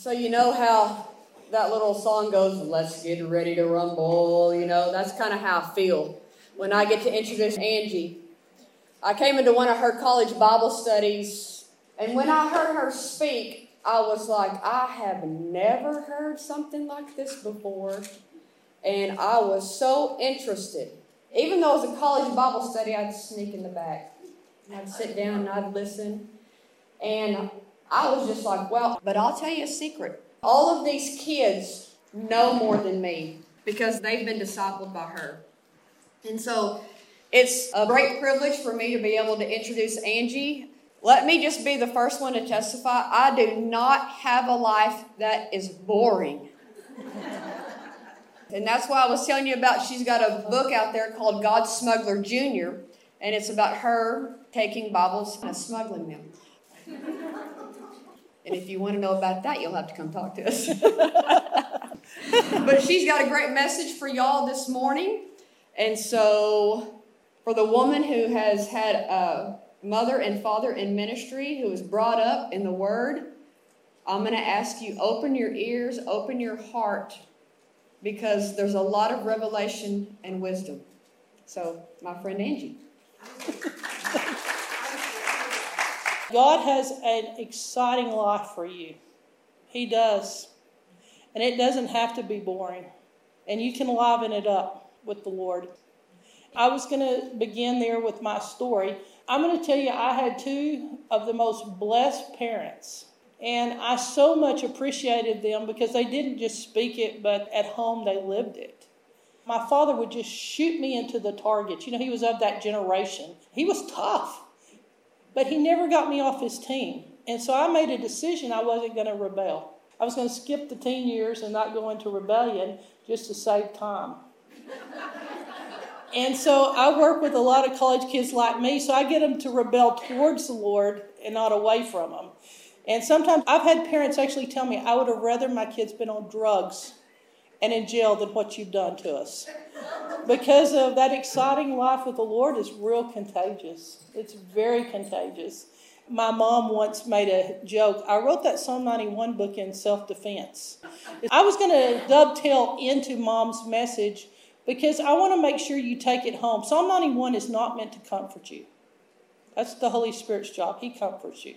So, you know how that little song goes, Let's get ready to rumble? You know, that's kind of how I feel when I get to introduce Angie. I came into one of her college Bible studies, and when I heard her speak, I was like, I have never heard something like this before. And I was so interested. Even though it was a college Bible study, I'd sneak in the back. I'd sit down and I'd listen. And I was just like, well, but I'll tell you a secret. All of these kids know more than me because they've been discipled by her. And so it's a great privilege for me to be able to introduce Angie. Let me just be the first one to testify. I do not have a life that is boring. and that's why I was telling you about she's got a book out there called God Smuggler Jr., and it's about her taking Bibles and smuggling them. And if you want to know about that, you'll have to come talk to us. but she's got a great message for y'all this morning. And so, for the woman who has had a mother and father in ministry, who was brought up in the Word, I'm going to ask you open your ears, open your heart, because there's a lot of revelation and wisdom. So, my friend Angie. God has an exciting life for you. He does. And it doesn't have to be boring. And you can liven it up with the Lord. I was going to begin there with my story. I'm going to tell you, I had two of the most blessed parents. And I so much appreciated them because they didn't just speak it, but at home they lived it. My father would just shoot me into the target. You know, he was of that generation. He was tough. But he never got me off his team. And so I made a decision I wasn't going to rebel. I was going to skip the teen years and not go into rebellion just to save time. and so I work with a lot of college kids like me, so I get them to rebel towards the Lord and not away from Him. And sometimes I've had parents actually tell me, I would have rather my kids been on drugs and in jail than what you've done to us. Because of that exciting life with the Lord is real contagious. It's very contagious. My mom once made a joke. I wrote that Psalm 91 book in self defense. I was going to dovetail into mom's message because I want to make sure you take it home. Psalm 91 is not meant to comfort you, that's the Holy Spirit's job. He comforts you.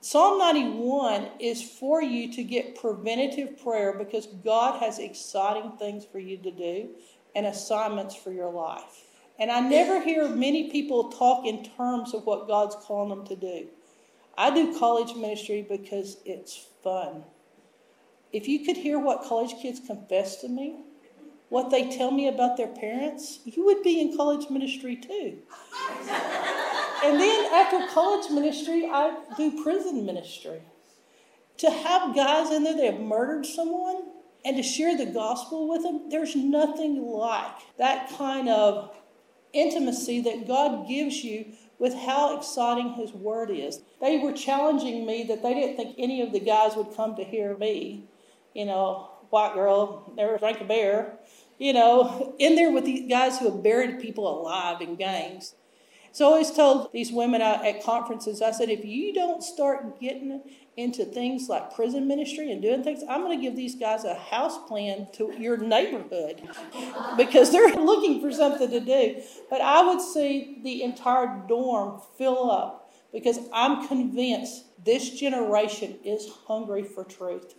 Psalm 91 is for you to get preventative prayer because God has exciting things for you to do and assignments for your life. And I never hear many people talk in terms of what God's calling them to do. I do college ministry because it's fun. If you could hear what college kids confess to me, what they tell me about their parents, you would be in college ministry too. and then after college ministry, I do prison ministry. To have guys in there that have murdered someone and to share the gospel with them, there's nothing like that kind of intimacy that God gives you with how exciting His Word is. They were challenging me that they didn't think any of the guys would come to hear me. You know, white girl, never drank a beer. You know, in there with these guys who have buried people alive in gangs. So I always told these women at conferences, I said, if you don't start getting into things like prison ministry and doing things, I'm going to give these guys a house plan to your neighborhood because they're looking for something to do. But I would see the entire dorm fill up because I'm convinced this generation is hungry for truth.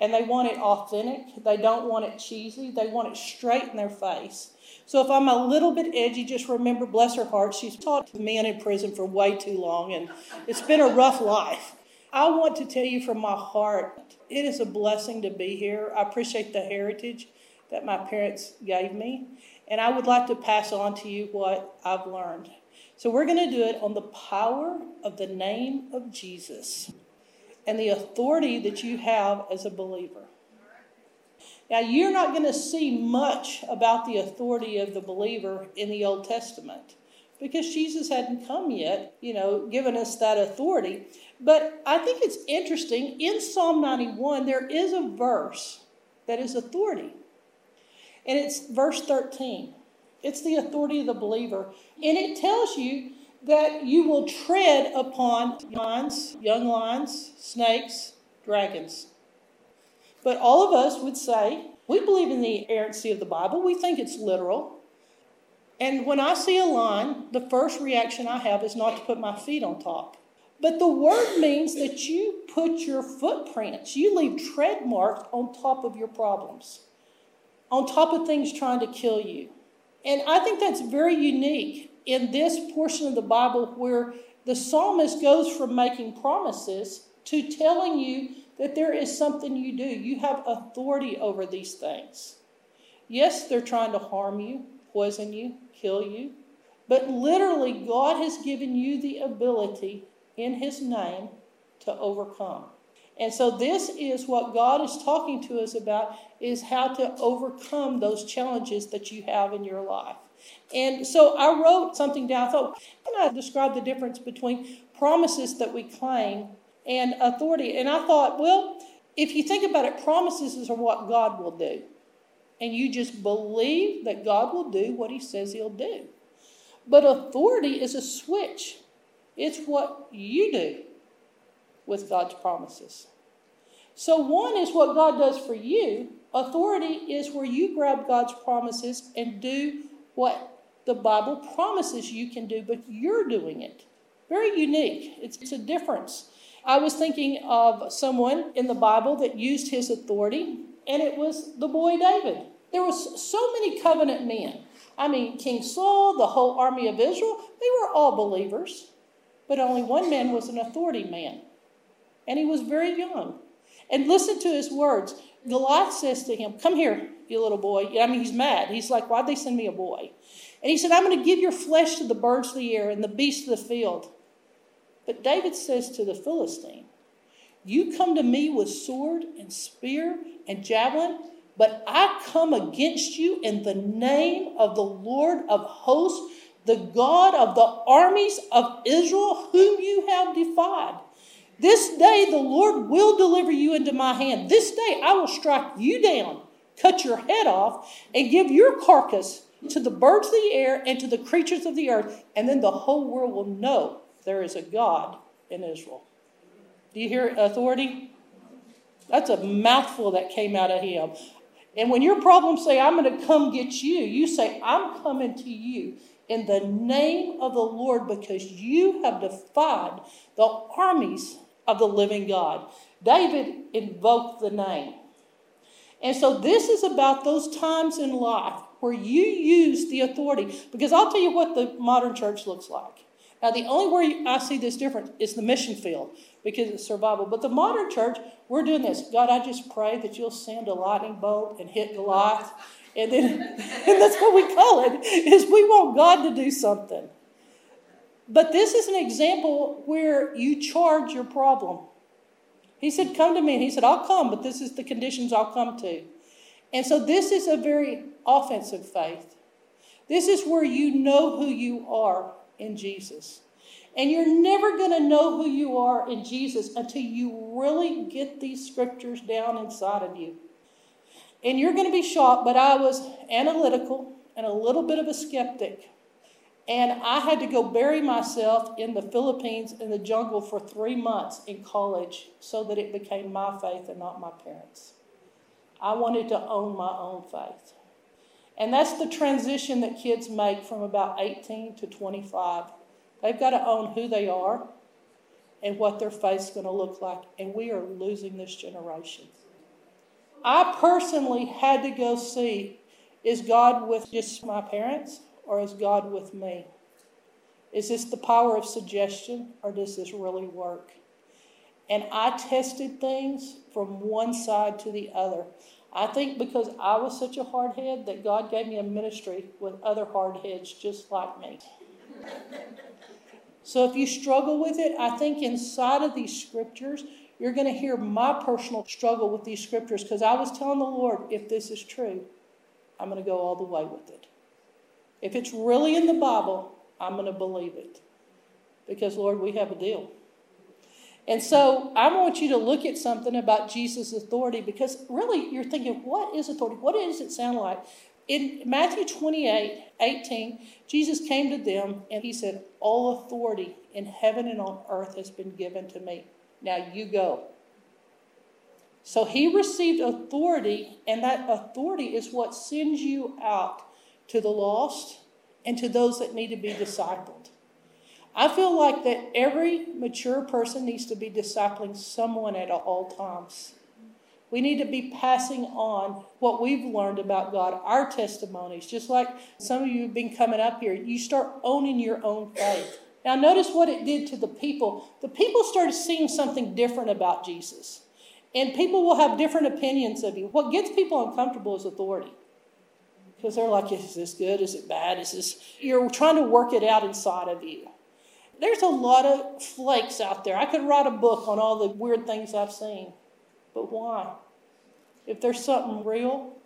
And they want it authentic. They don't want it cheesy. They want it straight in their face. So if I'm a little bit edgy, just remember, bless her heart, she's taught men in prison for way too long, and it's been a rough life. I want to tell you from my heart, it is a blessing to be here. I appreciate the heritage that my parents gave me, and I would like to pass on to you what I've learned. So, we're going to do it on the power of the name of Jesus and the authority that you have as a believer. Now, you're not going to see much about the authority of the believer in the Old Testament because Jesus hadn't come yet, you know, given us that authority. But I think it's interesting. In Psalm 91, there is a verse that is authority, and it's verse 13. It's the authority of the believer. And it tells you that you will tread upon lions, young lions, snakes, dragons. But all of us would say, we believe in the inerrancy of the Bible. We think it's literal. And when I see a lion, the first reaction I have is not to put my feet on top. But the word means that you put your footprints, you leave tread marks on top of your problems, on top of things trying to kill you. And I think that's very unique in this portion of the Bible where the psalmist goes from making promises to telling you that there is something you do. You have authority over these things. Yes, they're trying to harm you, poison you, kill you, but literally, God has given you the ability in His name to overcome. And so this is what God is talking to us about is how to overcome those challenges that you have in your life. And so I wrote something down. I thought, can I describe the difference between promises that we claim and authority? And I thought, well, if you think about it, promises are what God will do. And you just believe that God will do what he says he'll do. But authority is a switch. It's what you do with God's promises. So, one is what God does for you. Authority is where you grab God's promises and do what the Bible promises you can do, but you're doing it. Very unique. It's, it's a difference. I was thinking of someone in the Bible that used his authority, and it was the boy David. There was so many covenant men. I mean, King Saul, the whole army of Israel, they were all believers, but only one man was an authority man, and he was very young. And listen to his words. Goliath says to him, Come here, you little boy. I mean, he's mad. He's like, Why'd they send me a boy? And he said, I'm going to give your flesh to the birds of the air and the beasts of the field. But David says to the Philistine, You come to me with sword and spear and javelin, but I come against you in the name of the Lord of hosts, the God of the armies of Israel, whom you have defied. This day the Lord will deliver you into my hand. This day I will strike you down, cut your head off, and give your carcass to the birds of the air and to the creatures of the earth, and then the whole world will know there is a God in Israel. Do you hear authority? That's a mouthful that came out of him. And when your problems say, I'm going to come get you, you say, I'm coming to you in the name of the Lord because you have defied the armies of the living God. David invoked the name. And so this is about those times in life where you use the authority. Because I'll tell you what the modern church looks like. Now, the only way I see this different is the mission field because it's survival. But the modern church, we're doing this. God, I just pray that you'll send a lightning bolt and hit Goliath. And then, and that's what we call it, is we want God to do something. But this is an example where you charge your problem. He said, Come to me. And he said, I'll come, but this is the conditions I'll come to. And so this is a very offensive faith. This is where you know who you are in Jesus. And you're never going to know who you are in Jesus until you really get these scriptures down inside of you. And you're going to be shocked, but I was analytical and a little bit of a skeptic. And I had to go bury myself in the Philippines in the jungle for three months in college so that it became my faith and not my parents'. I wanted to own my own faith. And that's the transition that kids make from about 18 to 25. They've got to own who they are and what their faith's going to look like. And we are losing this generation. I personally had to go see is God with just my parents or is God with me? Is this the power of suggestion or does this really work? And I tested things from one side to the other. I think because I was such a hardhead that God gave me a ministry with other hardheads just like me. so if you struggle with it, I think inside of these scriptures, you're going to hear my personal struggle with these scriptures because I was telling the Lord, if this is true, I'm going to go all the way with it. If it's really in the Bible, I'm going to believe it. Because, Lord, we have a deal. And so I want you to look at something about Jesus' authority because really you're thinking, what is authority? What does it sound like? In Matthew 28 18, Jesus came to them and he said, All authority in heaven and on earth has been given to me. Now you go. So he received authority, and that authority is what sends you out to the lost and to those that need to be discipled. I feel like that every mature person needs to be discipling someone at all times. We need to be passing on what we've learned about God, our testimonies. Just like some of you have been coming up here, you start owning your own faith. Now, notice what it did to the people. The people started seeing something different about Jesus. And people will have different opinions of you. What gets people uncomfortable is authority. Because they're like, is this good? Is it bad? Is this. You're trying to work it out inside of you. There's a lot of flakes out there. I could write a book on all the weird things I've seen. But why? If there's something real,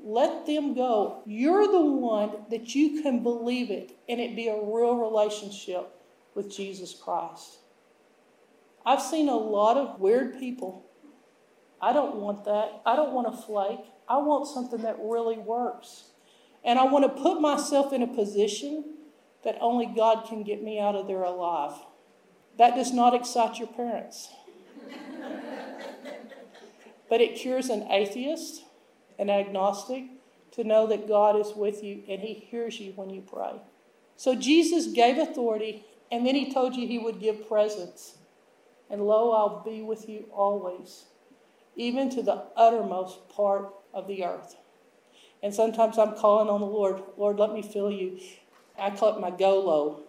let them go. You're the one that you can believe it and it be a real relationship with Jesus Christ. I've seen a lot of weird people. I don't want that. I don't want a flake. I want something that really works. And I want to put myself in a position that only God can get me out of there alive. That does not excite your parents. but it cures an atheist, an agnostic, to know that God is with you and He hears you when you pray. So Jesus gave authority, and then He told you He would give presence. And lo, I'll be with you always, even to the uttermost part of the earth. And sometimes I'm calling on the Lord, Lord, let me fill you. I call it my go low.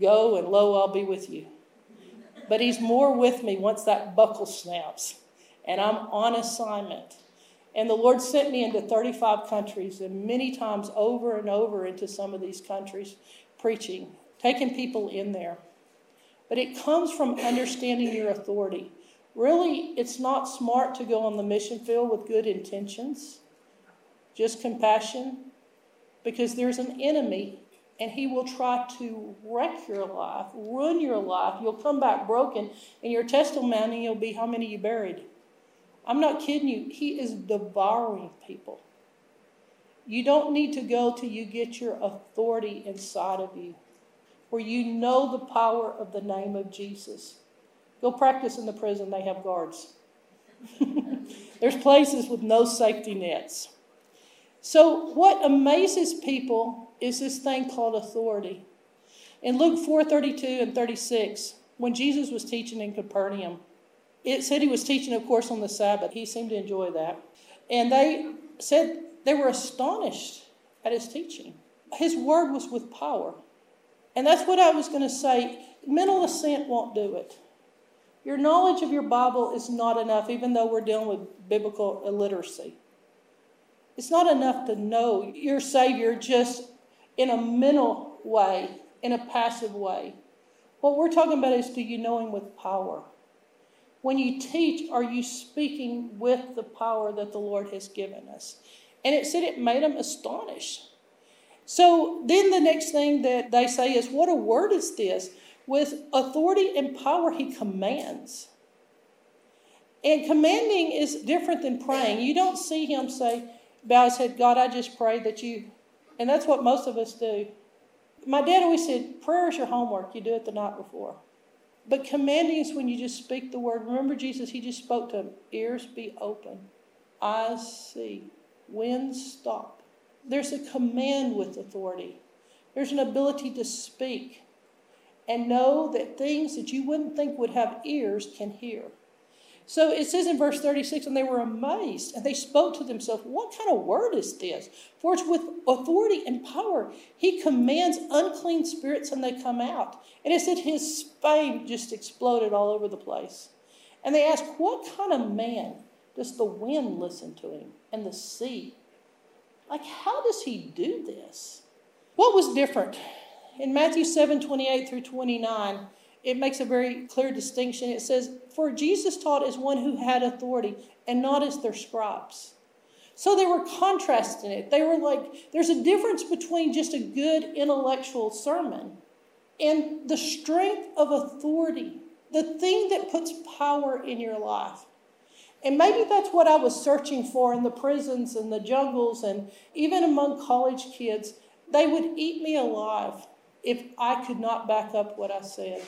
Go and lo, I'll be with you. But He's more with me once that buckle snaps and I'm on assignment. And the Lord sent me into 35 countries and many times over and over into some of these countries preaching, taking people in there. But it comes from understanding your authority. Really, it's not smart to go on the mission field with good intentions, just compassion, because there's an enemy and he will try to wreck your life, ruin your life. You'll come back broken, and your testimony will be how many you buried. I'm not kidding you. He is devouring people. You don't need to go till you get your authority inside of you, where you know the power of the name of Jesus. Go practice in the prison, they have guards. There's places with no safety nets. So, what amazes people is this thing called authority. In Luke 4 32 and 36, when Jesus was teaching in Capernaum, it said he was teaching, of course, on the Sabbath. He seemed to enjoy that. And they said they were astonished at his teaching. His word was with power. And that's what I was going to say. Mental assent won't do it. Your knowledge of your Bible is not enough, even though we're dealing with biblical illiteracy. It's not enough to know your Savior just in a mental way, in a passive way. What we're talking about is do you know Him with power? When you teach, are you speaking with the power that the Lord has given us? And it said it made them astonished. So then the next thing that they say is, What a word is this? With authority and power, he commands. And commanding is different than praying. You don't see him say, Bow his head, God, I just pray that you. And that's what most of us do. My dad always said, Prayer is your homework. You do it the night before. But commanding is when you just speak the word. Remember, Jesus, he just spoke to them ears be open, eyes see, winds stop. There's a command with authority, there's an ability to speak and know that things that you wouldn't think would have ears can hear. So it says in verse 36, and they were amazed, and they spoke to themselves, What kind of word is this? For it's with authority and power. He commands unclean spirits, and they come out. And it said his fame just exploded all over the place. And they asked, What kind of man does the wind listen to him, and the sea? Like, how does he do this? What was different? In Matthew 7 28 through 29, it makes a very clear distinction. It says, For Jesus taught as one who had authority and not as their scribes. So they were contrasting it. They were like, there's a difference between just a good intellectual sermon and the strength of authority, the thing that puts power in your life. And maybe that's what I was searching for in the prisons and the jungles and even among college kids. They would eat me alive if I could not back up what I said.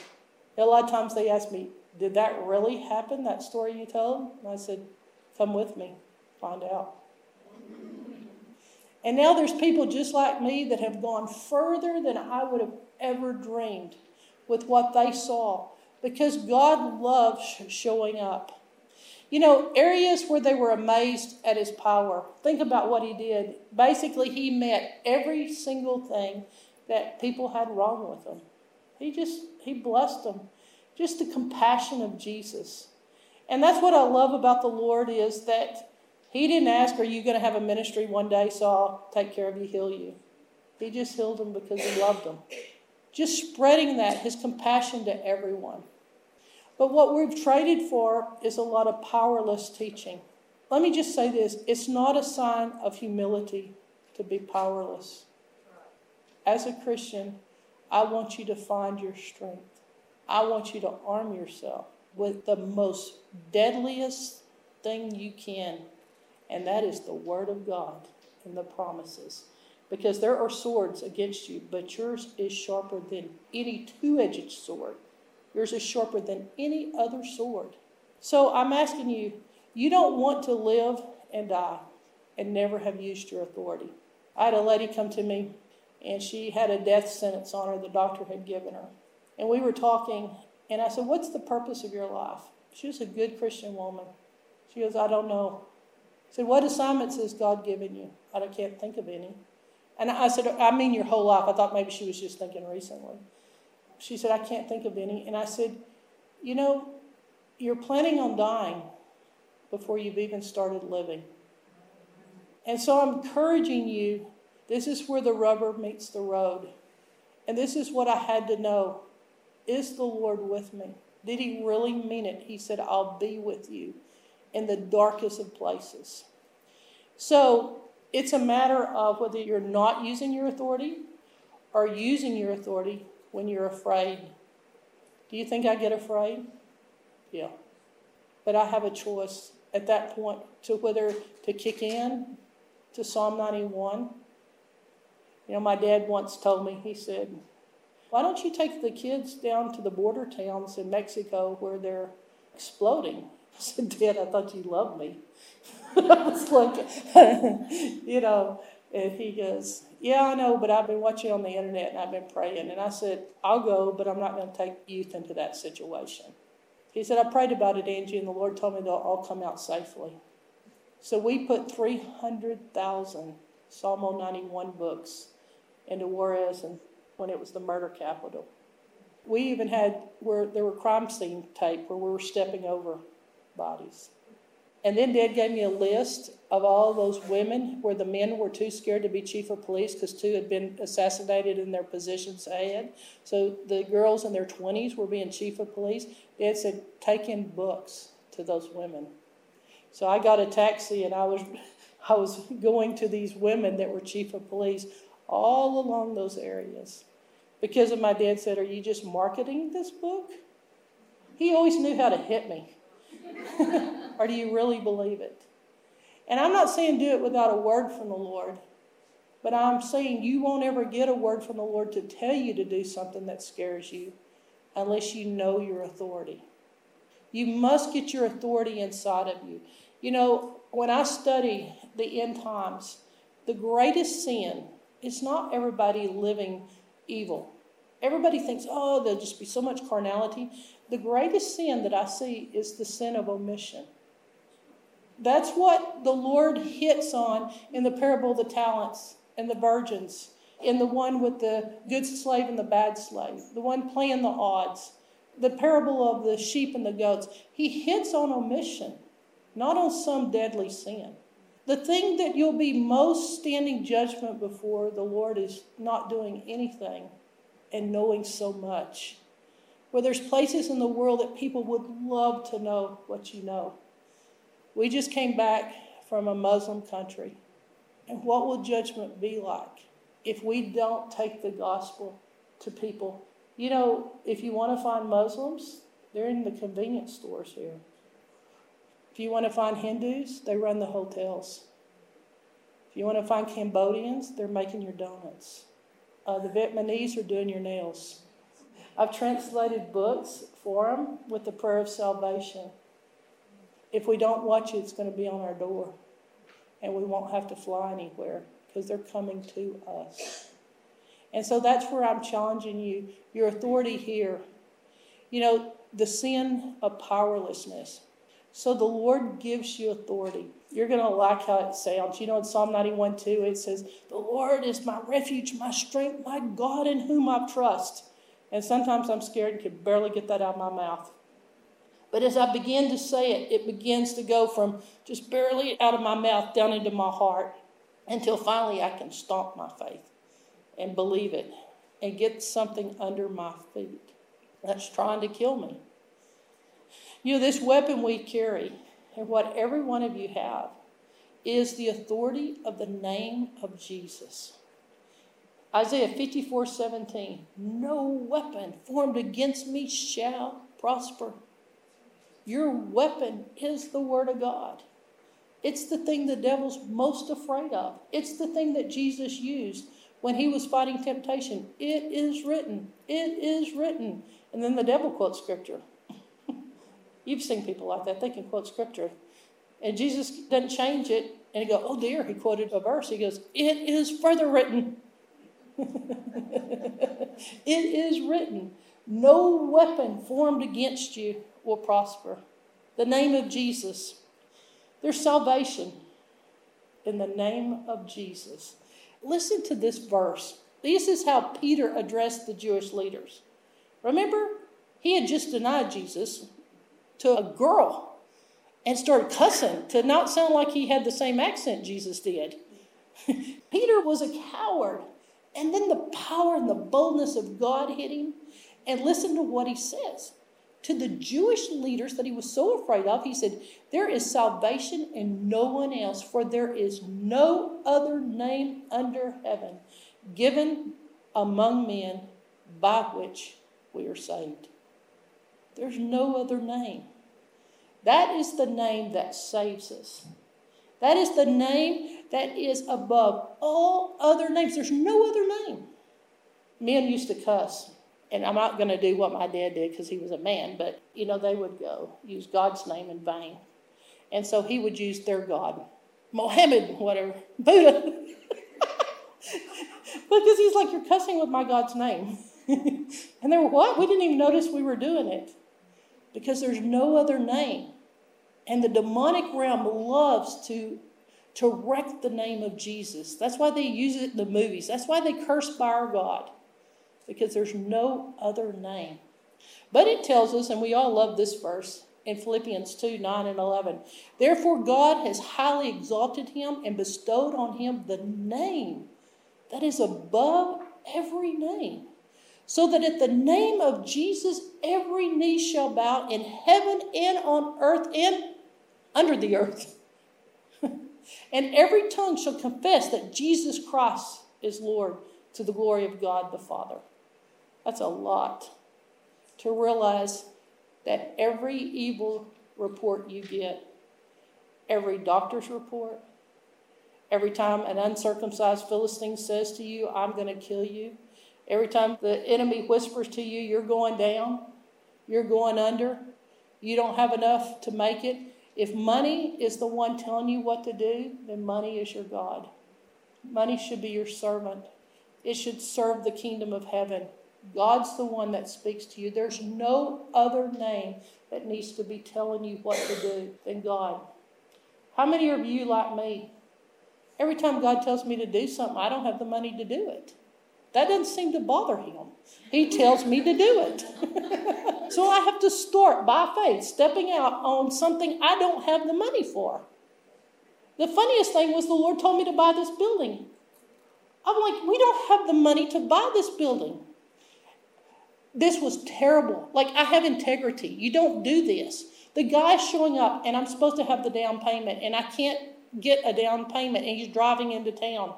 A lot of times they ask me, Did that really happen, that story you told? And I said, Come with me, find out. And now there's people just like me that have gone further than I would have ever dreamed with what they saw because God loves showing up. You know, areas where they were amazed at his power. Think about what he did. Basically, he met every single thing that people had wrong with them. He just, he blessed them. Just the compassion of Jesus. And that's what I love about the Lord is that he didn't ask, Are you going to have a ministry one day so I'll take care of you, heal you? He just healed them because he loved them. Just spreading that, his compassion to everyone. But what we've traded for is a lot of powerless teaching. Let me just say this it's not a sign of humility to be powerless. As a Christian, I want you to find your strength. I want you to arm yourself with the most deadliest thing you can, and that is the Word of God and the promises. Because there are swords against you, but yours is sharper than any two edged sword. Yours is sharper than any other sword. So I'm asking you, you don't want to live and die and never have used your authority. I had a lady come to me, and she had a death sentence on her the doctor had given her. And we were talking, and I said, What's the purpose of your life? She was a good Christian woman. She goes, I don't know. I said, What assignments has God given you? I can't think of any. And I said, I mean your whole life. I thought maybe she was just thinking recently. She said, I can't think of any. And I said, You know, you're planning on dying before you've even started living. And so I'm encouraging you this is where the rubber meets the road. And this is what I had to know Is the Lord with me? Did he really mean it? He said, I'll be with you in the darkest of places. So it's a matter of whether you're not using your authority or using your authority when you're afraid. Do you think I get afraid? Yeah. But I have a choice at that point to whether to kick in to Psalm 91. You know, my dad once told me, he said, Why don't you take the kids down to the border towns in Mexico where they're exploding? I said, Dad, I thought you loved me. I was like, you know, and he goes, Yeah, I know, but I've been watching on the internet and I've been praying. And I said, I'll go, but I'm not going to take youth into that situation. He said, I prayed about it, Angie, and the Lord told me they'll all come out safely. So we put 300,000 Psalm 91 books into Juarez and when it was the murder capital. We even had where there were crime scene tape where we were stepping over bodies. And then Dad gave me a list of all those women where the men were too scared to be chief of police because two had been assassinated in their positions ahead. So the girls in their 20s were being chief of police. Dad said, take in books to those women. So I got a taxi and I was, I was going to these women that were chief of police all along those areas. Because of my dad said, Are you just marketing this book? He always knew how to hit me. or do you really believe it? And I'm not saying do it without a word from the Lord, but I'm saying you won't ever get a word from the Lord to tell you to do something that scares you unless you know your authority. You must get your authority inside of you. You know, when I study the end times, the greatest sin is not everybody living evil. Everybody thinks, oh, there'll just be so much carnality. The greatest sin that I see is the sin of omission. That's what the Lord hits on in the parable of the talents and the virgins, in the one with the good slave and the bad slave, the one playing the odds, the parable of the sheep and the goats. He hits on omission, not on some deadly sin. The thing that you'll be most standing judgment before the Lord is not doing anything and knowing so much. Where there's places in the world that people would love to know what you know. We just came back from a Muslim country. And what will judgment be like if we don't take the gospel to people? You know, if you want to find Muslims, they're in the convenience stores here. If you want to find Hindus, they run the hotels. If you want to find Cambodians, they're making your donuts. Uh, the Vietnamese are doing your nails. I've translated books for them with the prayer of salvation. If we don't watch it, it's going to be on our door. And we won't have to fly anywhere because they're coming to us. And so that's where I'm challenging you. Your authority here. You know, the sin of powerlessness. So the Lord gives you authority. You're going to like how it sounds. You know, in Psalm 91 2, it says, The Lord is my refuge, my strength, my God in whom I trust. And sometimes I'm scared and can barely get that out of my mouth. But as I begin to say it, it begins to go from just barely out of my mouth down into my heart until finally I can stomp my faith and believe it and get something under my feet that's trying to kill me. You know, this weapon we carry and what every one of you have is the authority of the name of Jesus. Isaiah 54 17. No weapon formed against me shall prosper. Your weapon is the Word of God. It's the thing the devil's most afraid of. It's the thing that Jesus used when he was fighting temptation. It is written. It is written. And then the devil quotes scripture. You've seen people like that. They can quote scripture. And Jesus doesn't change it. And he goes, oh dear, he quoted a verse. He goes, it is further written. it is written. No weapon formed against you will prosper. The name of Jesus. There's salvation in the name of Jesus. Listen to this verse. This is how Peter addressed the Jewish leaders. Remember, he had just denied Jesus to a girl and started cussing to not sound like he had the same accent Jesus did. Peter was a coward. And then the power and the boldness of God hit him. And listen to what he says. To the Jewish leaders that he was so afraid of, he said, There is salvation in no one else, for there is no other name under heaven given among men by which we are saved. There's no other name. That is the name that saves us. That is the name that is above all other names. There's no other name. Men used to cuss, and I'm not going to do what my dad did because he was a man, but you know, they would go use God's name in vain. And so he would use their God, Mohammed, whatever, Buddha. because he's like, You're cussing with my God's name. and they were, What? We didn't even notice we were doing it because there's no other name. And the demonic realm loves to, to wreck the name of Jesus. That's why they use it in the movies. That's why they curse by our God, because there's no other name. But it tells us, and we all love this verse in Philippians 2 9 and 11. Therefore, God has highly exalted him and bestowed on him the name that is above every name so that at the name of Jesus every knee shall bow in heaven and on earth and under the earth. and every tongue shall confess that Jesus Christ is Lord to the glory of God the Father. That's a lot to realize that every evil report you get, every doctor's report, every time an uncircumcised Philistine says to you, I'm going to kill you, Every time the enemy whispers to you, you're going down, you're going under, you don't have enough to make it. If money is the one telling you what to do, then money is your God. Money should be your servant, it should serve the kingdom of heaven. God's the one that speaks to you. There's no other name that needs to be telling you what to do than God. How many of you, like me, every time God tells me to do something, I don't have the money to do it? That doesn't seem to bother him. He tells me to do it. so I have to start by faith, stepping out on something I don't have the money for. The funniest thing was the Lord told me to buy this building. I'm like, we don't have the money to buy this building. This was terrible. Like, I have integrity. You don't do this. The guy's showing up, and I'm supposed to have the down payment, and I can't get a down payment, and he's driving into town.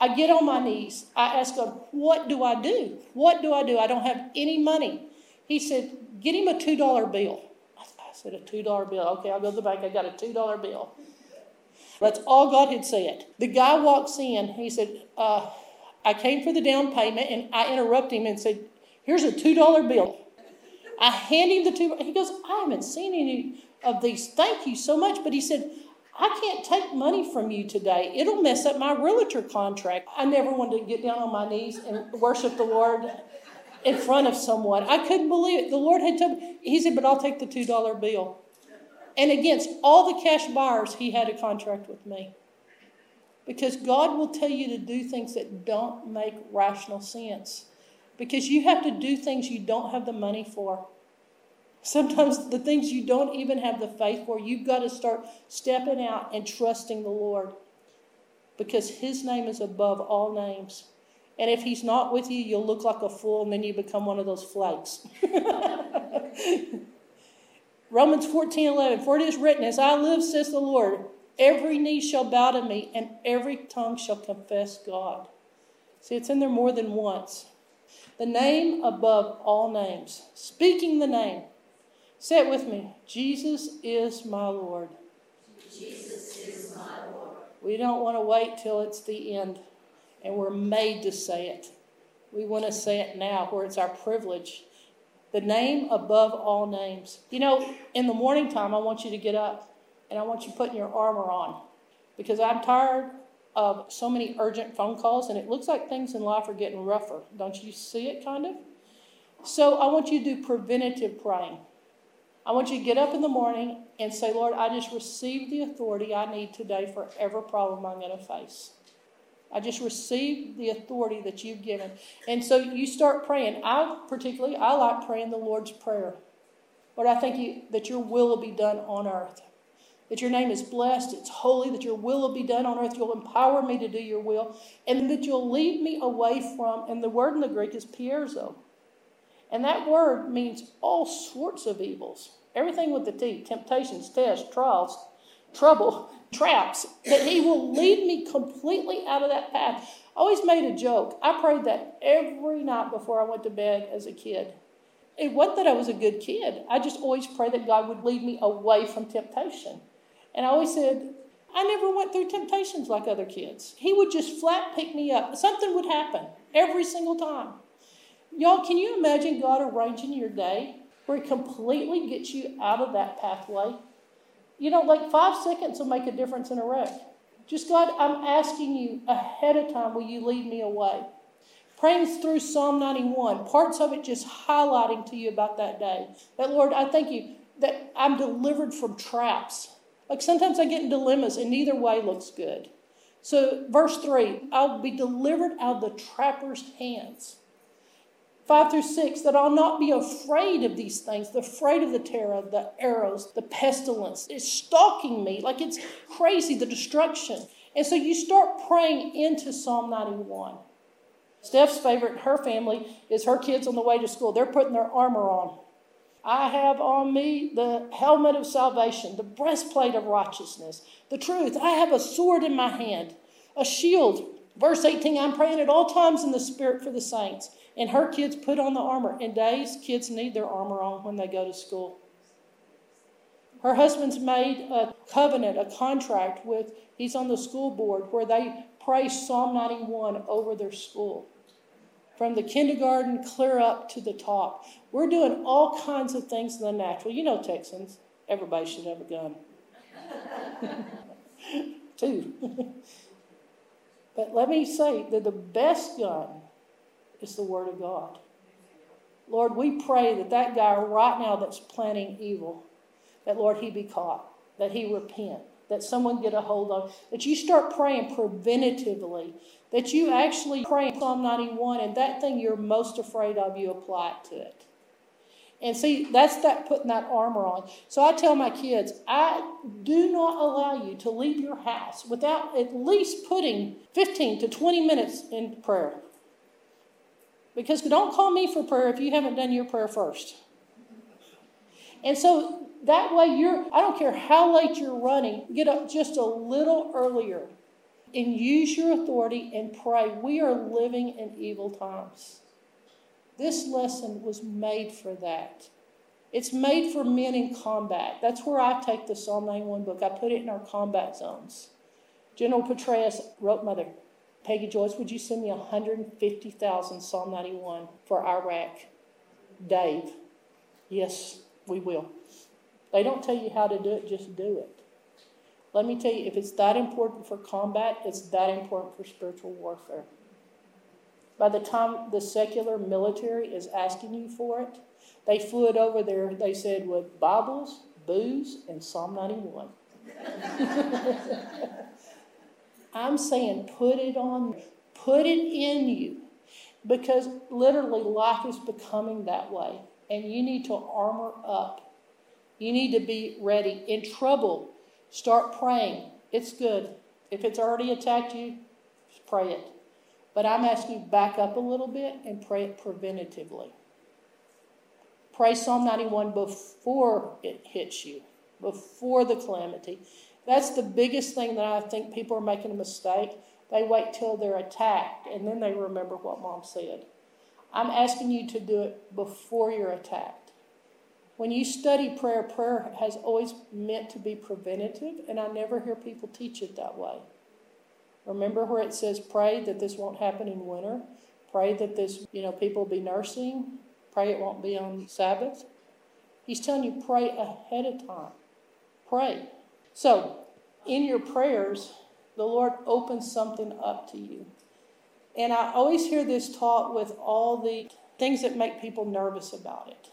I get on my knees. I ask God, What do I do? What do I do? I don't have any money. He said, Get him a $2 bill. I said, A $2 bill. Okay, I'll go to the bank. I got a $2 bill. That's all God had said. The guy walks in. He said, uh, I came for the down payment, and I interrupt him and said, Here's a $2 bill. I hand him the two. He goes, I haven't seen any of these. Thank you so much. But he said, I can't take money from you today. It'll mess up my realtor contract. I never wanted to get down on my knees and worship the Lord in front of someone. I couldn't believe it. The Lord had told me, He said, But I'll take the $2 bill. And against all the cash buyers, He had a contract with me. Because God will tell you to do things that don't make rational sense. Because you have to do things you don't have the money for. Sometimes the things you don't even have the faith for, you've got to start stepping out and trusting the Lord. Because His name is above all names. And if He's not with you, you'll look like a fool and then you become one of those flakes. Romans 14 11. For it is written, As I live, says the Lord, every knee shall bow to me, and every tongue shall confess God. See, it's in there more than once. The name above all names. Speaking the name. Say it with me Jesus is my Lord. Jesus is my Lord. We don't want to wait till it's the end, and we're made to say it. We want to say it now, where it's our privilege the name above all names. You know, in the morning time, I want you to get up and I want you putting your armor on because I'm tired of so many urgent phone calls and it looks like things in life are getting rougher. Don't you see it kind of? So I want you to do preventative praying. I want you to get up in the morning and say, Lord, I just received the authority I need today for every problem I'm going to face. I just received the authority that you've given. And so you start praying. I particularly, I like praying the Lord's Prayer. Lord, I thank you that your will will be done on earth. That your name is blessed, it's holy, that your will will be done on earth. You'll empower me to do your will, and that you'll lead me away from, and the word in the Greek is pierzo. And that word means all sorts of evils. Everything with the T temptations, tests, trials, trouble traps, that He will lead me completely out of that path. I always made a joke. I prayed that every night before I went to bed as a kid. It wasn't that I was a good kid. I just always prayed that God would lead me away from temptation. And I always said, I never went through temptations like other kids. He would just flat pick me up. Something would happen every single time. Y'all, can you imagine God arranging your day where He completely gets you out of that pathway? You know, like five seconds will make a difference in a wreck. Just God, I'm asking you ahead of time, will you lead me away? Praying through Psalm 91, parts of it just highlighting to you about that day. That, Lord, I thank you that I'm delivered from traps. Like sometimes I get in dilemmas and neither way looks good. So, verse 3 I'll be delivered out of the trapper's hands. 5 through 6, that I'll not be afraid of these things, the afraid of the terror, the arrows, the pestilence. It's stalking me like it's crazy, the destruction. And so you start praying into Psalm 91. Steph's favorite, her family, is her kids on the way to school. They're putting their armor on. I have on me the helmet of salvation, the breastplate of righteousness, the truth. I have a sword in my hand, a shield. Verse 18, I'm praying at all times in the Spirit for the saints. And her kids put on the armor. In days, kids need their armor on when they go to school. Her husband's made a covenant, a contract with, he's on the school board where they pray Psalm 91 over their school. From the kindergarten clear up to the top. We're doing all kinds of things in the natural. You know, Texans, everybody should have a gun. Two. but let me say that the best gun is the Word of God. Lord, we pray that that guy right now that's planning evil, that Lord, he be caught, that he repent, that someone get a hold of, that you start praying preventatively, that you actually pray Psalm 91 and that thing you're most afraid of, you apply it to it. And see, that's that putting that armor on. So I tell my kids, I do not allow you to leave your house without at least putting 15 to 20 minutes in prayer. Because don't call me for prayer if you haven't done your prayer first. And so that way you're, I don't care how late you're running, get up just a little earlier and use your authority and pray. We are living in evil times. This lesson was made for that. It's made for men in combat. That's where I take the Psalm 91 book. I put it in our combat zones. General Petraeus wrote, Mother, Peggy Joyce, would you send me 150,000 Psalm 91 for Iraq? Dave, yes, we will. They don't tell you how to do it, just do it. Let me tell you, if it's that important for combat, it's that important for spiritual warfare. By the time the secular military is asking you for it, they flew it over there, they said, with Bibles, booze, and Psalm 91. I'm saying put it on, put it in you. Because literally life is becoming that way. And you need to armor up. You need to be ready. In trouble, Start praying. It's good. If it's already attacked you, pray it. But I'm asking you back up a little bit and pray it preventatively. Pray Psalm 91 before it hits you, before the calamity. That's the biggest thing that I think people are making a mistake. They wait till they're attacked and then they remember what mom said. I'm asking you to do it before you're attacked. When you study prayer, prayer has always meant to be preventative, and I never hear people teach it that way. Remember where it says, pray that this won't happen in winter, pray that this, you know, people will be nursing, pray it won't be on Sabbath. He's telling you, pray ahead of time. Pray. So, in your prayers, the Lord opens something up to you. And I always hear this taught with all the things that make people nervous about it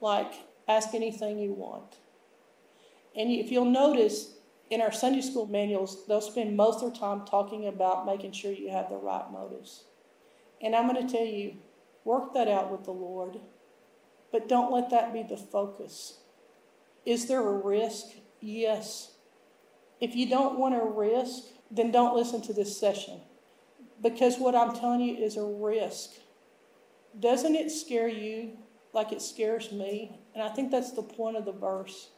like ask anything you want. And if you'll notice, in our Sunday school manuals, they'll spend most of their time talking about making sure you have the right motives. And I'm going to tell you, work that out with the Lord, but don't let that be the focus. Is there a risk? Yes. If you don't want a risk, then don't listen to this session. Because what I'm telling you is a risk. Doesn't it scare you like it scares me. And I think that's the point of the verse.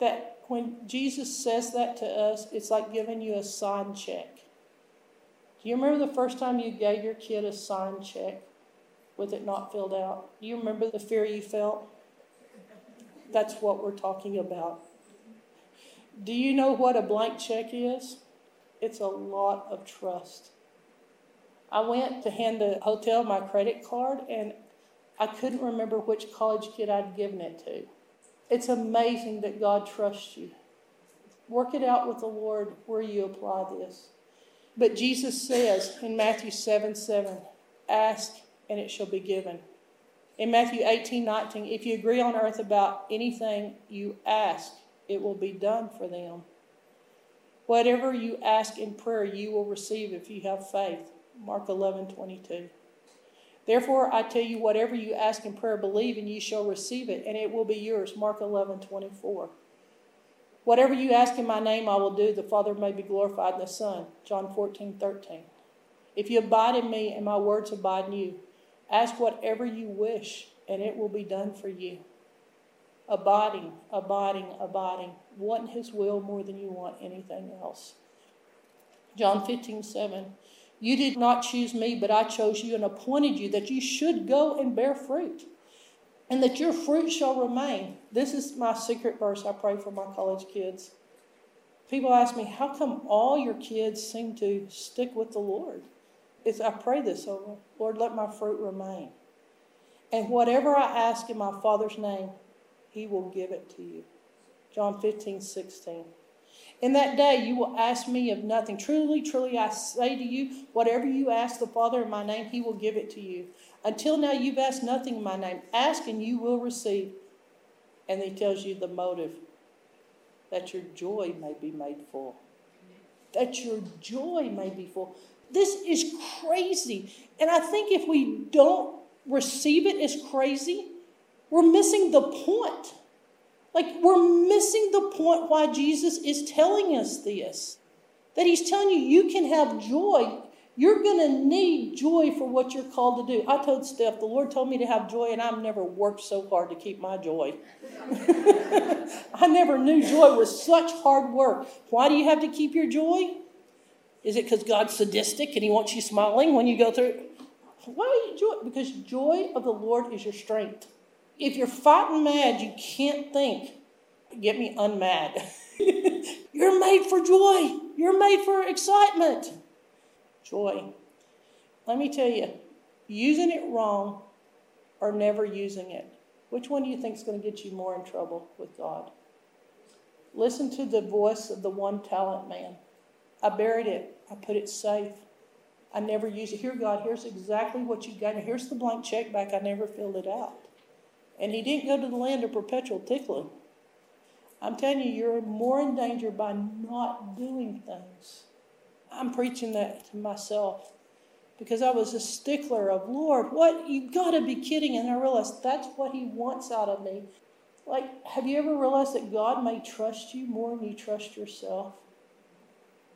That when Jesus says that to us, it's like giving you a sign check. Do you remember the first time you gave your kid a sign check with it not filled out? Do you remember the fear you felt? That's what we're talking about. Do you know what a blank check is? It's a lot of trust. I went to hand the hotel my credit card, and I couldn't remember which college kid I'd given it to. It's amazing that God trusts you. Work it out with the Lord where you apply this. But Jesus says in Matthew 7 7, ask and it shall be given. In Matthew 18 19, if you agree on earth about anything you ask, it will be done for them. Whatever you ask in prayer, you will receive if you have faith. Mark 11 22. Therefore, I tell you, whatever you ask in prayer, believe, and ye shall receive it, and it will be yours. Mark 11, 24. Whatever you ask in my name, I will do. The Father may be glorified in the Son. John 14, 13. If you abide in me and my words abide in you, ask whatever you wish, and it will be done for you. Abiding, abiding, abiding. Want his will more than you want anything else. John 15, 7. You did not choose me, but I chose you and appointed you that you should go and bear fruit, and that your fruit shall remain. This is my secret verse I pray for my college kids. People ask me, How come all your kids seem to stick with the Lord? It's, I pray this over Lord, let my fruit remain. And whatever I ask in my Father's name, He will give it to you. John 15, 16. In that day you will ask me of nothing. Truly, truly, I say to you, whatever you ask the Father in my name, he will give it to you. Until now you've asked nothing in my name. Ask and you will receive. And he tells you the motive that your joy may be made full. That your joy may be full. This is crazy. And I think if we don't receive it as crazy, we're missing the point. Like, we're missing the point why Jesus is telling us this. That he's telling you, you can have joy. You're going to need joy for what you're called to do. I told Steph, the Lord told me to have joy, and I've never worked so hard to keep my joy. I never knew joy was such hard work. Why do you have to keep your joy? Is it because God's sadistic and he wants you smiling when you go through? Why joy? Because joy of the Lord is your strength if you're fighting mad, you can't think, get me unmad. you're made for joy. You're made for excitement. Joy. Let me tell you, using it wrong or never using it Which one do you think is going to get you more in trouble with God? Listen to the voice of the one talent man. I buried it, I put it safe. I never used it. Here, God, here's exactly what you got. Here's the blank check back. I never filled it out. And he didn't go to the land of perpetual tickling. I'm telling you, you're more in danger by not doing things. I'm preaching that to myself because I was a stickler of, Lord, what? You got to be kidding. And I realized that's what he wants out of me. Like, have you ever realized that God may trust you more than you trust yourself?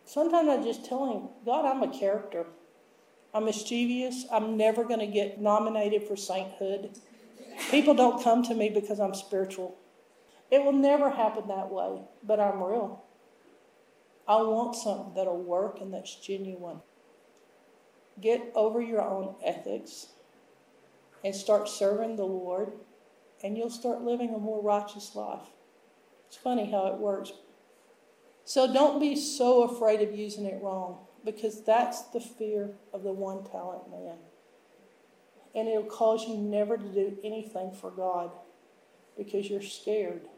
Sometimes I just tell him, God, I'm a character. I'm mischievous. I'm never going to get nominated for sainthood. People don't come to me because I'm spiritual. It will never happen that way, but I'm real. I want something that'll work and that's genuine. Get over your own ethics and start serving the Lord, and you'll start living a more righteous life. It's funny how it works. So don't be so afraid of using it wrong because that's the fear of the one talent man. And it'll cause you never to do anything for God because you're scared.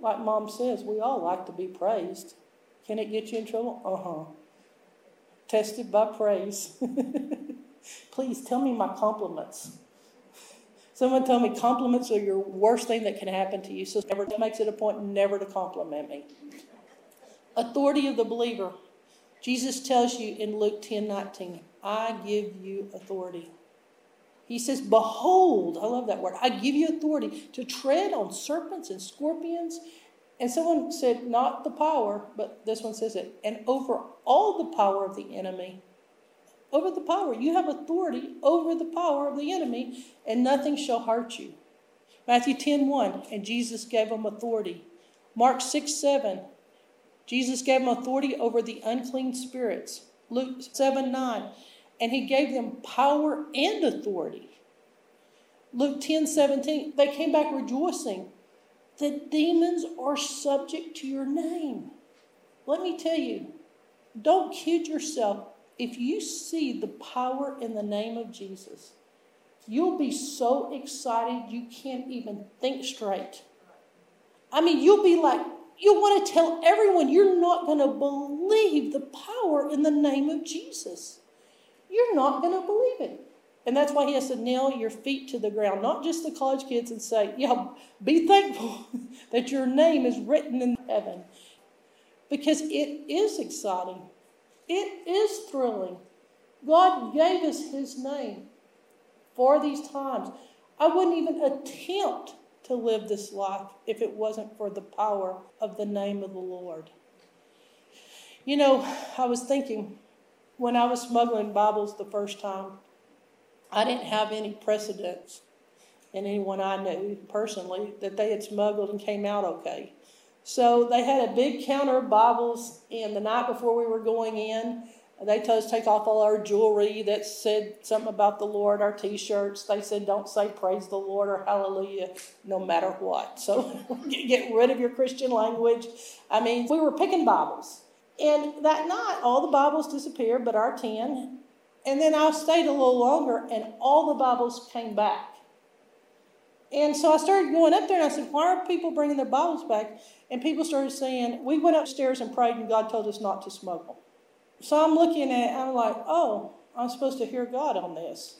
Like mom says, we all like to be praised. Can it get you in trouble? Uh huh. Tested by praise. Please tell me my compliments. Someone told me compliments are your worst thing that can happen to you, so never makes it a point never to compliment me. Authority of the believer. Jesus tells you in Luke 10 19, I give you authority. He says, Behold, I love that word. I give you authority to tread on serpents and scorpions. And someone said, Not the power, but this one says it, and over all the power of the enemy. Over the power. You have authority over the power of the enemy, and nothing shall hurt you. Matthew 10 1, and Jesus gave them authority. Mark 6 7, Jesus gave them authority over the unclean spirits. Luke 7 9. And he gave them power and authority. Luke 10 17. They came back rejoicing. The demons are subject to your name. Let me tell you, don't kid yourself. If you see the power in the name of Jesus, you'll be so excited you can't even think straight. I mean, you'll be like, you want to tell everyone you're not going to believe the power in the name of Jesus. You're not going to believe it. And that's why he has to nail your feet to the ground, not just the college kids, and say, Yeah, be thankful that your name is written in heaven. Because it is exciting, it is thrilling. God gave us his name for these times. I wouldn't even attempt to live this life if it wasn't for the power of the name of the Lord. You know, I was thinking when I was smuggling Bibles the first time, I didn't have any precedents in anyone I knew personally that they had smuggled and came out okay. So they had a big counter of Bibles, and the night before we were going in, they told us to take off all our jewelry that said something about the Lord, our t shirts. They said, don't say praise the Lord or hallelujah no matter what. So get rid of your Christian language. I mean, we were picking Bibles. And that night, all the Bibles disappeared but our 10. And then I stayed a little longer, and all the Bibles came back. And so I started going up there and I said, Why are people bringing their Bibles back? And people started saying, We went upstairs and prayed, and God told us not to smuggle. So I'm looking at it, I'm like, oh, I'm supposed to hear God on this.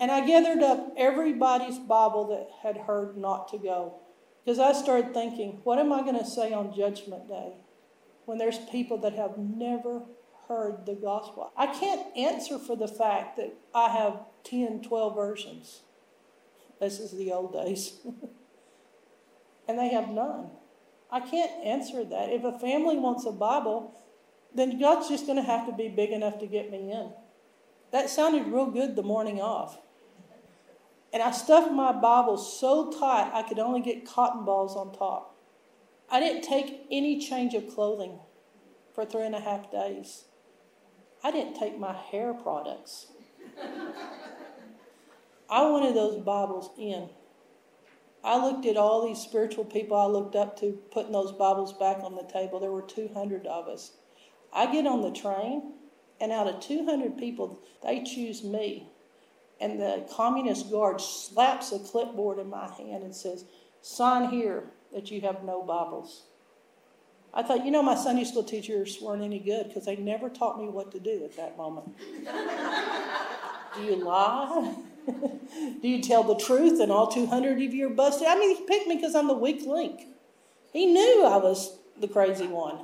And I gathered up everybody's Bible that had heard not to go. Because I started thinking, what am I going to say on Judgment Day when there's people that have never heard the gospel? I can't answer for the fact that I have 10, 12 versions. This is the old days. and they have none. I can't answer that. If a family wants a Bible, then God's just going to have to be big enough to get me in. That sounded real good the morning off. And I stuffed my Bible so tight I could only get cotton balls on top. I didn't take any change of clothing for three and a half days. I didn't take my hair products. I wanted those Bibles in. I looked at all these spiritual people I looked up to putting those Bibles back on the table. There were 200 of us. I get on the train, and out of 200 people, they choose me And the communist guard slaps a clipboard in my hand and says, Sign here that you have no Bibles. I thought, you know, my Sunday school teachers weren't any good because they never taught me what to do at that moment. do you lie? do you tell the truth and all 200 of you are busted? I mean, he picked me because I'm the weak link. He knew I was the crazy one.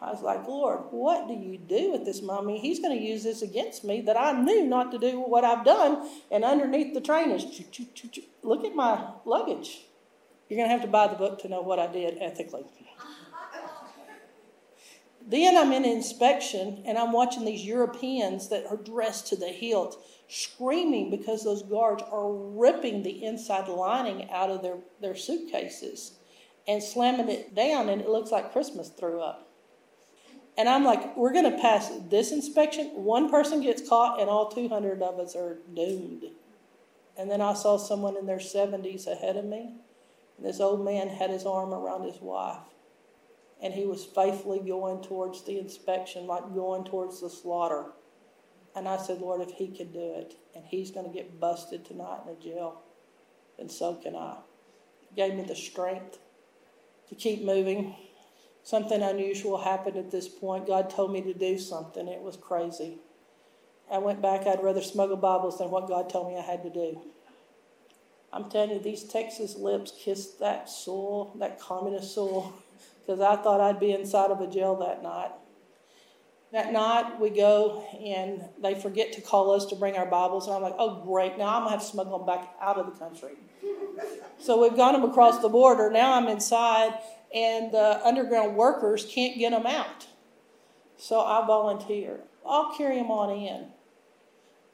I was like, Lord, what do you do with this mommy? He's going to use this against me that I knew not to do what I've done. And underneath the train is, look at my luggage. You're going to have to buy the book to know what I did ethically. then I'm in inspection and I'm watching these Europeans that are dressed to the hilt screaming because those guards are ripping the inside lining out of their, their suitcases and slamming it down, and it looks like Christmas threw up. And I'm like, we're going to pass this inspection. One person gets caught, and all 200 of us are doomed. And then I saw someone in their 70s ahead of me. And this old man had his arm around his wife. And he was faithfully going towards the inspection, like going towards the slaughter. And I said, Lord, if he can do it, and he's going to get busted tonight in the jail, then so can I. Gave me the strength to keep moving something unusual happened at this point. God told me to do something. It was crazy. I went back. I'd rather smuggle Bibles than what God told me I had to do. I'm telling you, these Texas lips kissed that soul, that communist soul, because I thought I'd be inside of a jail that night. That night, we go and they forget to call us to bring our Bibles. And I'm like, oh, great. Now I'm to have to smuggle them back out of the country. so we've got them across the border. Now I'm inside and the underground workers can't get them out. So I volunteer. I'll carry them on in.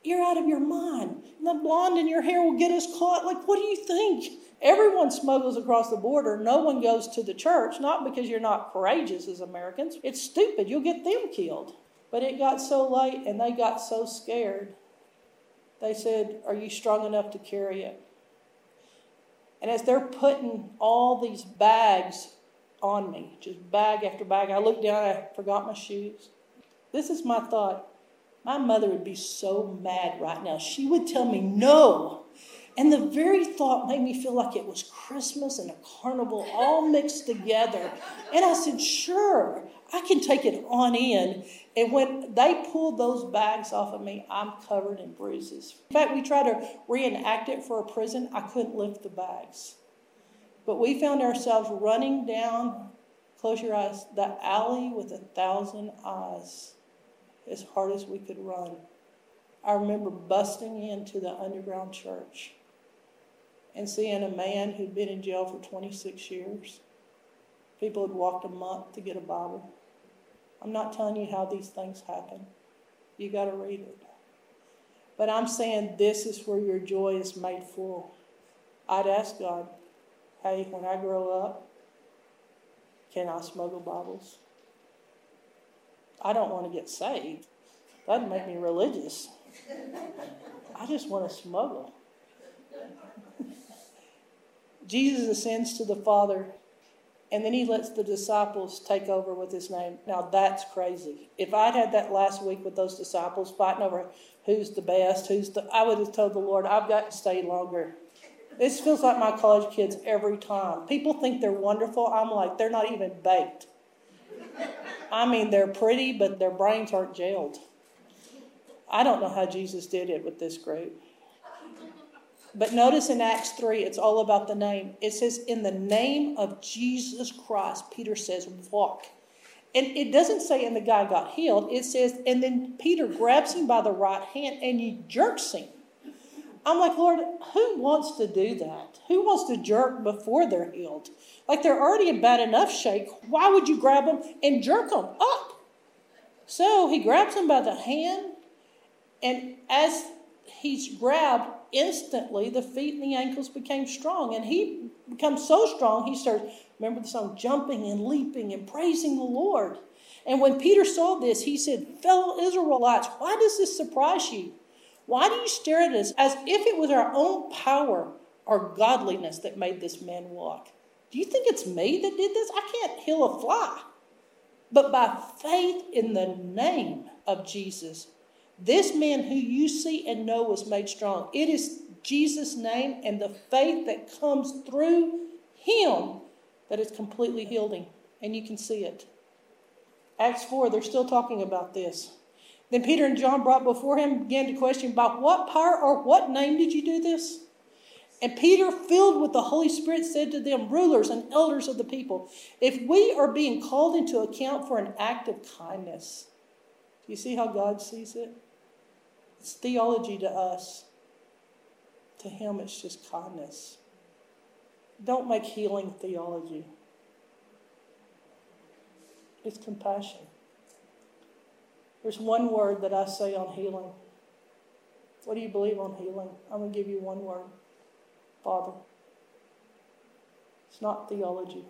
You're out of your mind. The blonde in your hair will get us caught. Like, what do you think? Everyone smuggles across the border. No one goes to the church, not because you're not courageous as Americans. It's stupid. You'll get them killed. But it got so late and they got so scared. They said, Are you strong enough to carry it? And as they're putting all these bags on me, just bag after bag. I looked down, I forgot my shoes. This is my thought. My mother would be so mad right now. She would tell me no. And the very thought made me feel like it was Christmas and a carnival all mixed together. And I said, sure, I can take it on in. And when they pulled those bags off of me, I'm covered in bruises. In fact, we tried to reenact it for a prison. I couldn't lift the bags. But we found ourselves running down, close your eyes, the alley with a thousand eyes as hard as we could run. I remember busting into the underground church and seeing a man who'd been in jail for 26 years. People had walked a month to get a Bible. I'm not telling you how these things happen. You got to read it. But I'm saying this is where your joy is made full. I'd ask God, hey, when I grow up, can I smuggle Bibles? I don't want to get saved. That'd make me religious. I just want to smuggle. Jesus ascends to the Father, and then he lets the disciples take over with his name. Now that's crazy. If I'd had that last week with those disciples fighting over who's the best, who's the, I would have told the Lord, I've got to stay longer. This feels like my college kids every time. People think they're wonderful. I'm like, they're not even baked. I mean, they're pretty, but their brains aren't jailed. I don't know how Jesus did it with this group. But notice in Acts 3, it's all about the name. It says, In the name of Jesus Christ, Peter says, walk. And it doesn't say, and the guy got healed. It says, and then Peter grabs him by the right hand and he jerks him. I'm like, Lord, who wants to do that? Who wants to jerk before they're healed? Like they're already in bad enough shape. Why would you grab them and jerk them up? So he grabs him by the hand, and as he's grabbed, instantly the feet and the ankles became strong. And he becomes so strong, he starts, remember the song, jumping and leaping and praising the Lord. And when Peter saw this, he said, Fellow Israelites, why does this surprise you? Why do you stare at us as if it was our own power or godliness that made this man walk? Do you think it's me that did this? I can't heal a fly. But by faith in the name of Jesus, This man who you see and know was made strong. It is Jesus' name and the faith that comes through him that is completely healing. And you can see it. Acts 4, they're still talking about this. Then Peter and John brought before him, began to question, By what power or what name did you do this? And Peter, filled with the Holy Spirit, said to them, Rulers and elders of the people, if we are being called into account for an act of kindness, do you see how God sees it? It's theology to us. To him, it's just kindness. Don't make healing theology, it's compassion. There's one word that I say on healing. What do you believe on healing? I'm going to give you one word Father. It's not theology,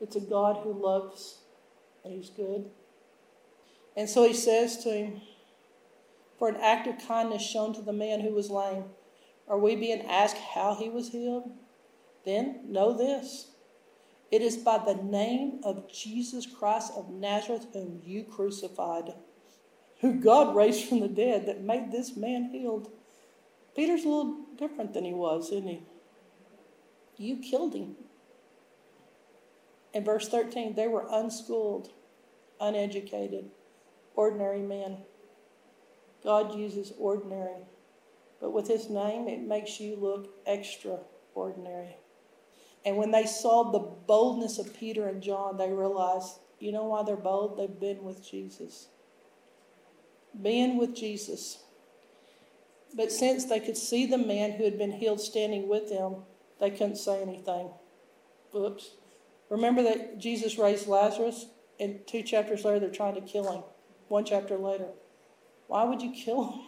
it's a God who loves and He's good. And so He says to him, For an act of kindness shown to the man who was lame, are we being asked how he was healed? Then know this it is by the name of Jesus Christ of Nazareth, whom you crucified, who God raised from the dead, that made this man healed. Peter's a little different than he was, isn't he? You killed him. In verse 13, they were unschooled, uneducated, ordinary men. God uses ordinary, but with his name, it makes you look extraordinary. And when they saw the boldness of Peter and John, they realized, you know why they're bold? They've been with Jesus. Being with Jesus. But since they could see the man who had been healed standing with them, they couldn't say anything. Oops. Remember that Jesus raised Lazarus? And two chapters later, they're trying to kill him. One chapter later. Why would you kill him?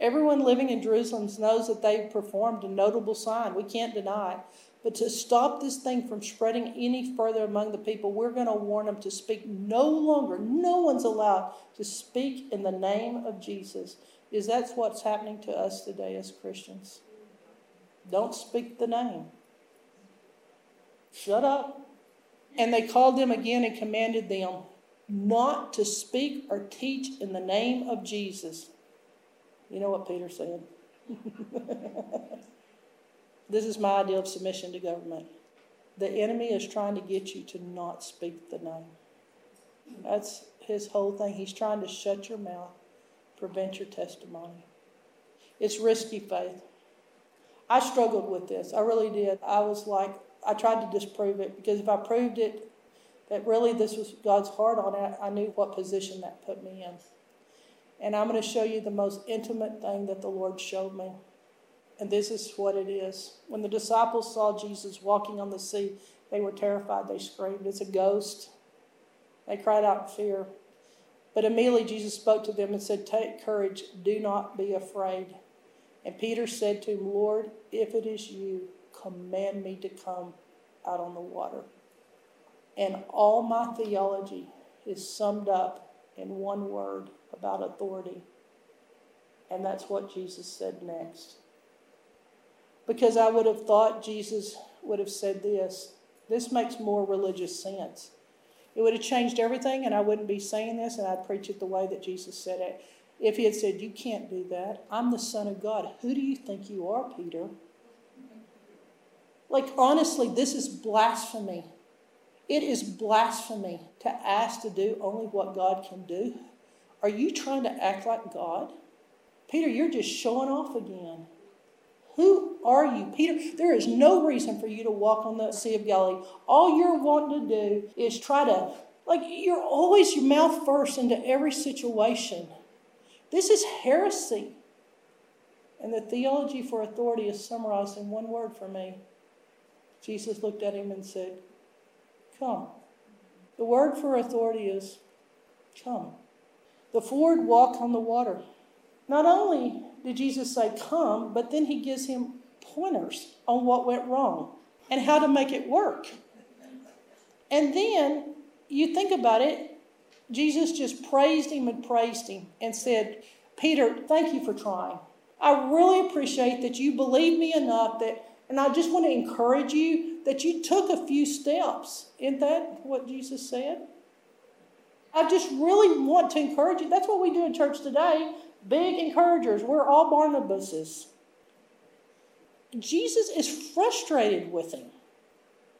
Everyone living in Jerusalem knows that they've performed a notable sign. We can't deny it. But to stop this thing from spreading any further among the people, we're going to warn them to speak no longer. No one's allowed to speak in the name of Jesus. Is that's what's happening to us today as Christians? Don't speak the name. Shut up. And they called them again and commanded them not to speak or teach in the name of Jesus. You know what Peter said? this is my idea of submission to government. The enemy is trying to get you to not speak the name. That's his whole thing. He's trying to shut your mouth, prevent your testimony. It's risky faith. I struggled with this. I really did. I was like, I tried to disprove it because if I proved it, that really this was God's heart on it, I knew what position that put me in. And I'm going to show you the most intimate thing that the Lord showed me. And this is what it is. When the disciples saw Jesus walking on the sea, they were terrified. They screamed, It's a ghost. They cried out in fear. But immediately Jesus spoke to them and said, Take courage, do not be afraid. And Peter said to him, Lord, if it is you, command me to come out on the water. And all my theology is summed up in one word about authority. And that's what Jesus said next. Because I would have thought Jesus would have said this. This makes more religious sense. It would have changed everything, and I wouldn't be saying this, and I'd preach it the way that Jesus said it. If he had said, You can't do that, I'm the Son of God. Who do you think you are, Peter? Like, honestly, this is blasphemy. It is blasphemy to ask to do only what God can do. Are you trying to act like God? Peter, you're just showing off again. Who are you? Peter, there is no reason for you to walk on the Sea of Galilee. All you're wanting to do is try to, like, you're always your mouth first into every situation. This is heresy. And the theology for authority is summarized in one word for me. Jesus looked at him and said, Come. The word for authority is come. The Ford walk on the water. Not only did Jesus say, Come, but then he gives him pointers on what went wrong and how to make it work. And then you think about it, Jesus just praised him and praised him and said, Peter, thank you for trying. I really appreciate that you believe me enough that, and I just want to encourage you that you took a few steps. Isn't that what Jesus said? I just really want to encourage you. That's what we do in church today. Big encouragers. We're all Barnabases. Jesus is frustrated with him.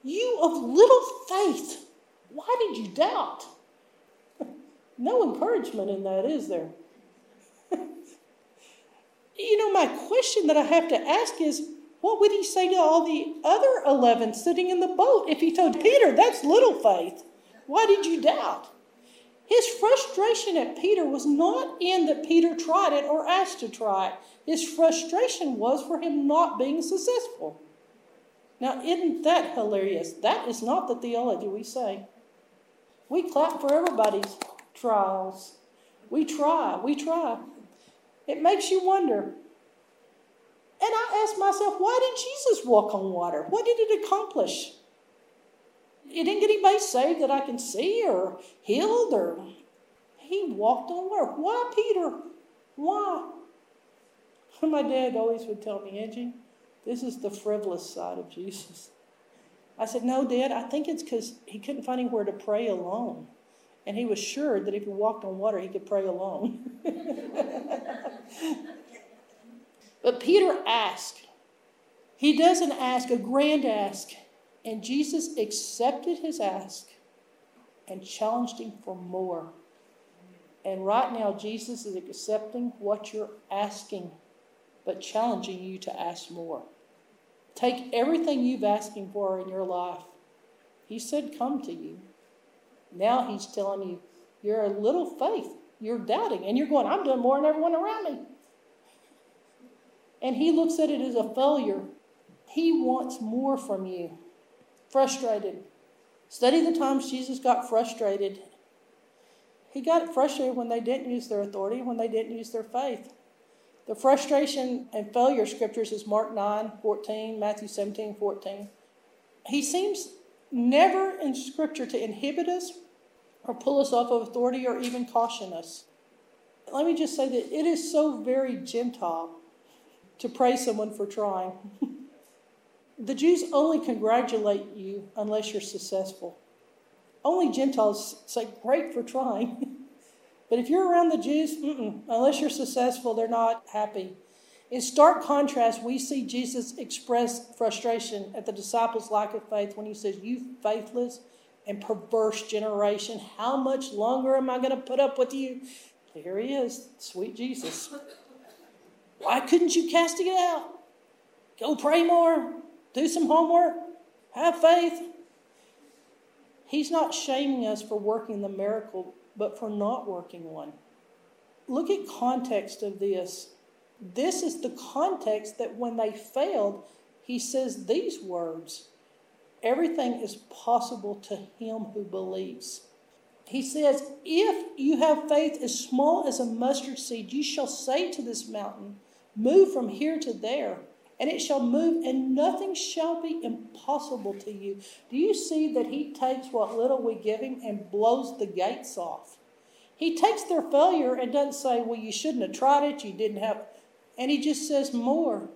You of little faith, why did you doubt? no encouragement in that, is there? you know, my question that I have to ask is what would he say to all the other 11 sitting in the boat if he told Peter, that's little faith? Why did you doubt? His frustration at Peter was not in that Peter tried it or asked to try it. His frustration was for him not being successful. Now, isn't that hilarious? That is not the theology we say. We clap for everybody's trials. We try, we try. It makes you wonder. And I ask myself, why did Jesus walk on water? What did it accomplish? He didn't get anybody saved that I can see or healed or he walked on water. Why, Peter? Why? My dad always would tell me, Angie, this is the frivolous side of Jesus. I said, No, Dad, I think it's because he couldn't find anywhere to pray alone. And he was sure that if he walked on water, he could pray alone. but Peter asked. He doesn't ask a grand ask. And Jesus accepted his ask and challenged him for more. And right now, Jesus is accepting what you're asking, but challenging you to ask more. Take everything you've asked him for in your life. He said, Come to you. Now he's telling you, You're a little faith. You're doubting. And you're going, I'm doing more than everyone around me. And he looks at it as a failure. He wants more from you frustrated. Study the times Jesus got frustrated. He got frustrated when they didn't use their authority, when they didn't use their faith. The frustration and failure scriptures is Mark 9, 14, Matthew 17, 14. He seems never in scripture to inhibit us or pull us off of authority or even caution us. Let me just say that it is so very Gentile to praise someone for trying. The Jews only congratulate you unless you're successful. Only Gentiles say, great for trying. but if you're around the Jews, unless you're successful, they're not happy. In stark contrast, we see Jesus express frustration at the disciples' lack of faith when he says, You faithless and perverse generation, how much longer am I going to put up with you? Here he is, sweet Jesus. Why couldn't you cast it out? Go pray more do some homework, have faith. He's not shaming us for working the miracle, but for not working one. Look at context of this. This is the context that when they failed, he says these words Everything is possible to him who believes. He says, If you have faith as small as a mustard seed, you shall say to this mountain, Move from here to there, and it shall move, and nothing shall be impossible to you. Do you see that he takes what little we give him and blows the gates off? He takes their failure and doesn't say, Well, you shouldn't have tried it, you didn't have. And he just says, More.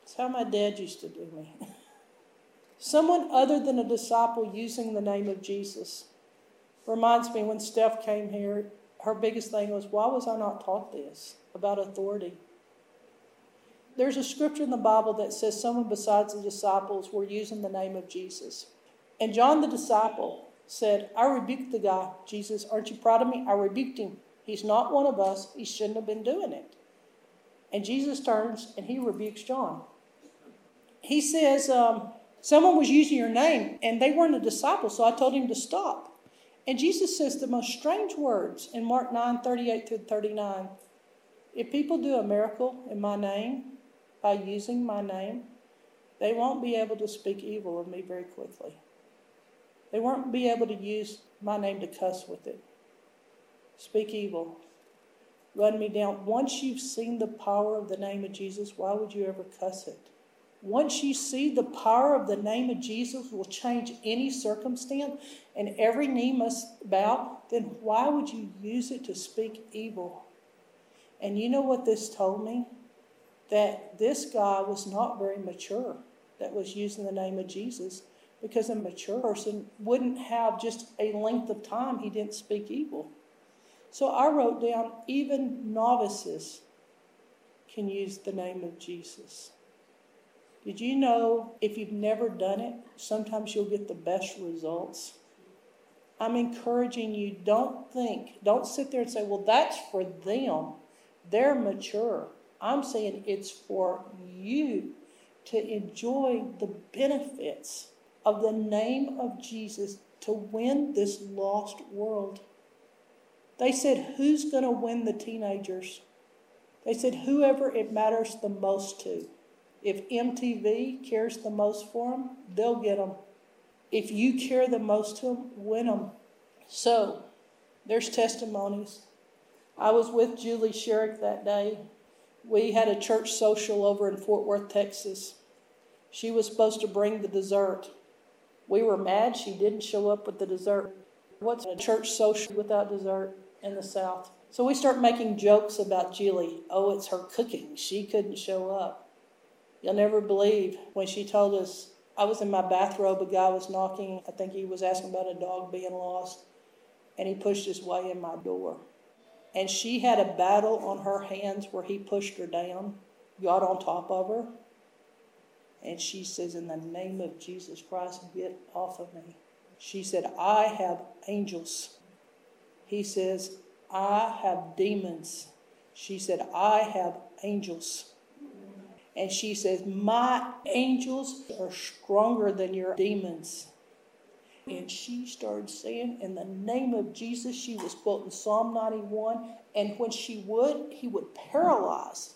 That's how my dad used to do me. Someone other than a disciple using the name of Jesus reminds me when Steph came here, her biggest thing was, Why was I not taught this about authority? There's a scripture in the Bible that says someone besides the disciples were using the name of Jesus. And John the disciple said, I rebuked the guy. Jesus, aren't you proud of me? I rebuked him. He's not one of us. He shouldn't have been doing it. And Jesus turns and he rebukes John. He says, um, Someone was using your name and they weren't a disciple, so I told him to stop. And Jesus says the most strange words in Mark 9 38 through 39. If people do a miracle in my name, by using my name, they won't be able to speak evil of me very quickly. They won't be able to use my name to cuss with it, speak evil, run me down. Once you've seen the power of the name of Jesus, why would you ever cuss it? Once you see the power of the name of Jesus will change any circumstance and every knee must bow, then why would you use it to speak evil? And you know what this told me? That this guy was not very mature that was using the name of Jesus Because a mature person wouldn't have just a length of time he didn't speak evil. So I wrote down even novices can use the name of Jesus. Did you know if you've never done it, sometimes you'll get the best results? I'm encouraging you, don't think, don't sit there and say, well, that's for them. They're mature. I'm saying it's for you to enjoy the benefits of the name of Jesus to win this lost world. They said, Who's going to win the teenagers? They said, Whoever it matters the most to. If MTV cares the most for them, they'll get them. If you care the most to them, win them. So, there's testimonies. I was with Julie Sherrick that day. We had a church social over in Fort Worth, Texas. She was supposed to bring the dessert. We were mad she didn't show up with the dessert. What's a church social without dessert in the South? So we start making jokes about Julie. Oh, it's her cooking. She couldn't show up. You'll never believe when she told us, I was in my bathrobe, a guy was knocking. I think he was asking about a dog being lost. And he pushed his way in my door. And she had a battle on her hands where he pushed her down, got on top of her. And she says, In the name of Jesus Christ, get off of me. She said, I have angels. He says, I have demons. She said, I have angels. And she says, My angels are stronger than your demons. And she started saying, In the name of Jesus, she was quoting Psalm 91. And when she would, he would paralyze.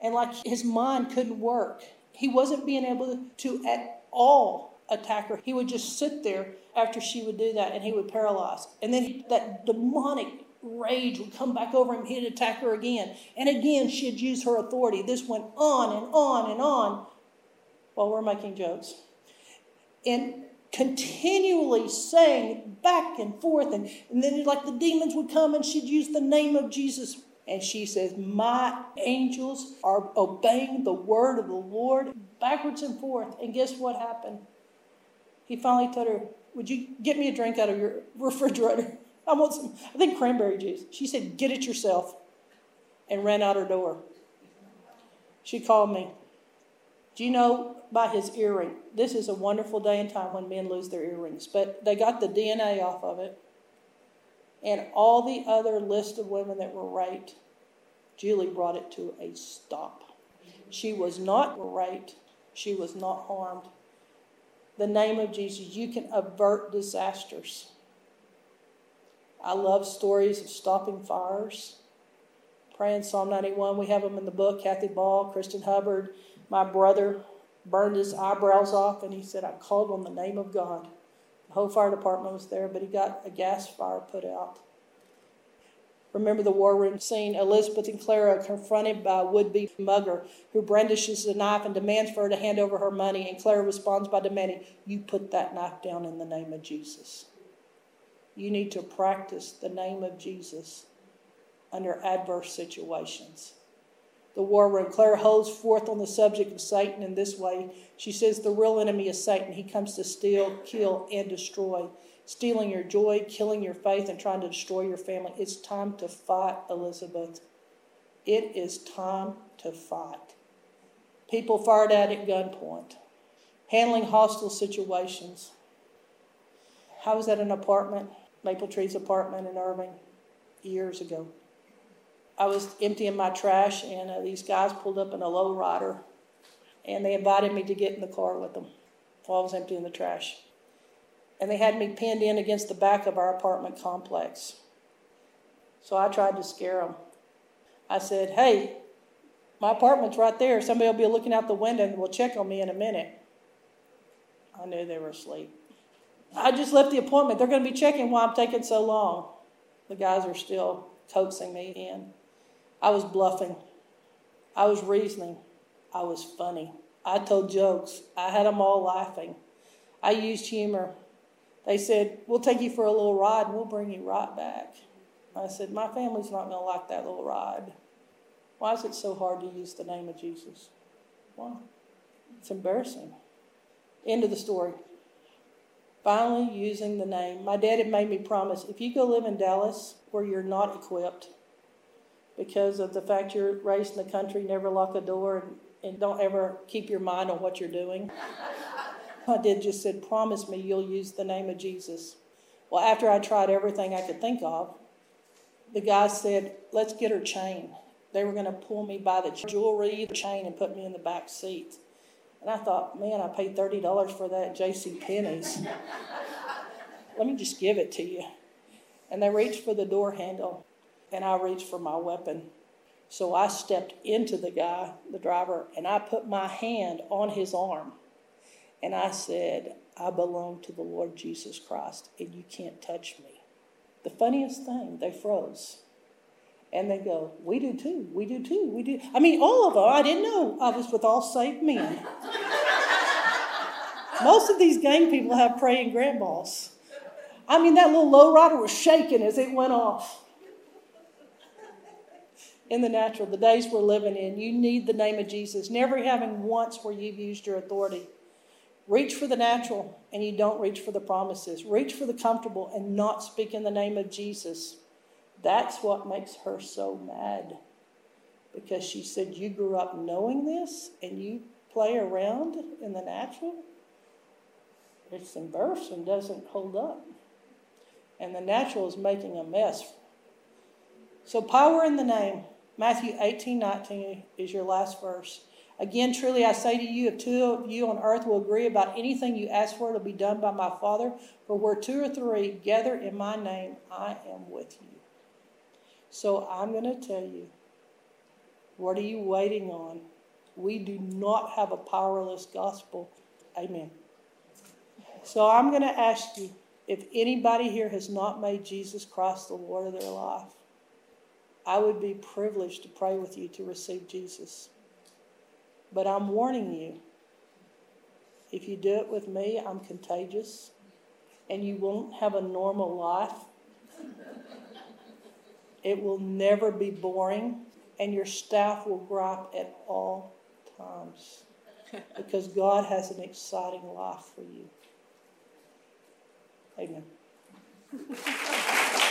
And like his mind couldn't work. He wasn't being able to at all attack her. He would just sit there after she would do that and he would paralyze. And then that demonic rage would come back over him. He'd attack her again. And again, she'd use her authority. This went on and on and on while we're making jokes. And continually saying back and forth. And, and then, like, the demons would come and she'd use the name of Jesus. And she says, My angels are obeying the word of the Lord backwards and forth. And guess what happened? He finally told her, Would you get me a drink out of your refrigerator? I want some, I think cranberry juice. She said, Get it yourself. And ran out her door. She called me. Do you know by his earring? This is a wonderful day and time when men lose their earrings, but they got the DNA off of it. And all the other list of women that were raped, Julie brought it to a stop. She was not raped, she was not harmed. The name of Jesus, you can avert disasters. I love stories of stopping fires. Praying Psalm 91, we have them in the book. Kathy Ball, Kristen Hubbard, my brother burned his eyebrows off, and he said, I called on the name of God. The whole fire department was there, but he got a gas fire put out. Remember the war room scene Elizabeth and Clara confronted by a would be mugger who brandishes a knife and demands for her to hand over her money, and Clara responds by demanding, You put that knife down in the name of Jesus. You need to practice the name of Jesus under adverse situations. The war room. Clara holds forth on the subject of Satan in this way. She says, The real enemy is Satan. He comes to steal, kill, and destroy stealing your joy, killing your faith, and trying to destroy your family. It's time to fight, Elizabeth. It is time to fight. People fired at at gunpoint, handling hostile situations. I was at an apartment, Maple Trees apartment in Irving, years ago. I was emptying my trash, and uh, these guys pulled up in a low rider, and they invited me to get in the car with them while I was emptying the trash and they had me pinned in against the back of our apartment complex. So I tried to scare them. I said, Hey, my apartment's right there. Somebody will be looking out the window and will check on me in a minute. I knew they were asleep. I just left the appointment. They're going to be checking why I'm taking so long. The guys are still coaxing me in. I was bluffing. I was reasoning. I was funny. I told jokes. I had them all laughing. I used humor. They said, We'll take you for a little ride and we'll bring you right back. I said, My family's not going to like that little ride. Why is it so hard to use the name of Jesus? Why? It's embarrassing. End of the story. finally using the name. My dad had made me promise if you go live in Dallas where you're not equipped because of the fact you're raised in the country, never lock a door and, and don't ever keep your mind on what you're doing. My dad just said, Promise me you'll use the name of Jesus. Well, after I tried everything I could think of, the guy said, Let's get her chain. They were going to pull me by the jewelry, chain, and put me in the back seat. And I thought, man, I paid $30 for that J.C. Penney's. Let me just give it to you. And they reached for the door handle, and I reached for my weapon. So I stepped into the guy, the driver, and I put my hand on his arm. And I said, I belong to the Lord Jesus Christ, and you can't touch me. The funniest thing, they froze. And they go, We do too, we do too, we do. I mean, all of them. I didn't know I was with all saved men. Most of these gang people have praying grandmas. I mean, that little lowrider was shaking as it went off. In the natural, the days we're living in, you need the name of Jesus. Never having once where you've used your authority. Reach for the natural and you don't reach for the promises. Reach for the comfortable and not speak in the name of Jesus. That's what makes her so mad. Because she said, You grew up knowing this and you play around in the natural? It's embarrassing, doesn't hold up. And the natural is making a mess. So, power in the name. Matthew 18 19 is your last verse. Again, truly I say to you, if two of you on earth will agree about anything you ask for, it'll be done by my Father. For where two or three gather in my name, I am with you. So I'm going to tell you, what are you waiting on? We do not have a powerless gospel. Amen. So I'm going to ask you if anybody here has not made Jesus Christ the Lord of their life, I would be privileged to pray with you to receive Jesus. But I'm warning you if you do it with me, I'm contagious and you won't have a normal life. It will never be boring, and your staff will gripe at all times because God has an exciting life for you. Amen.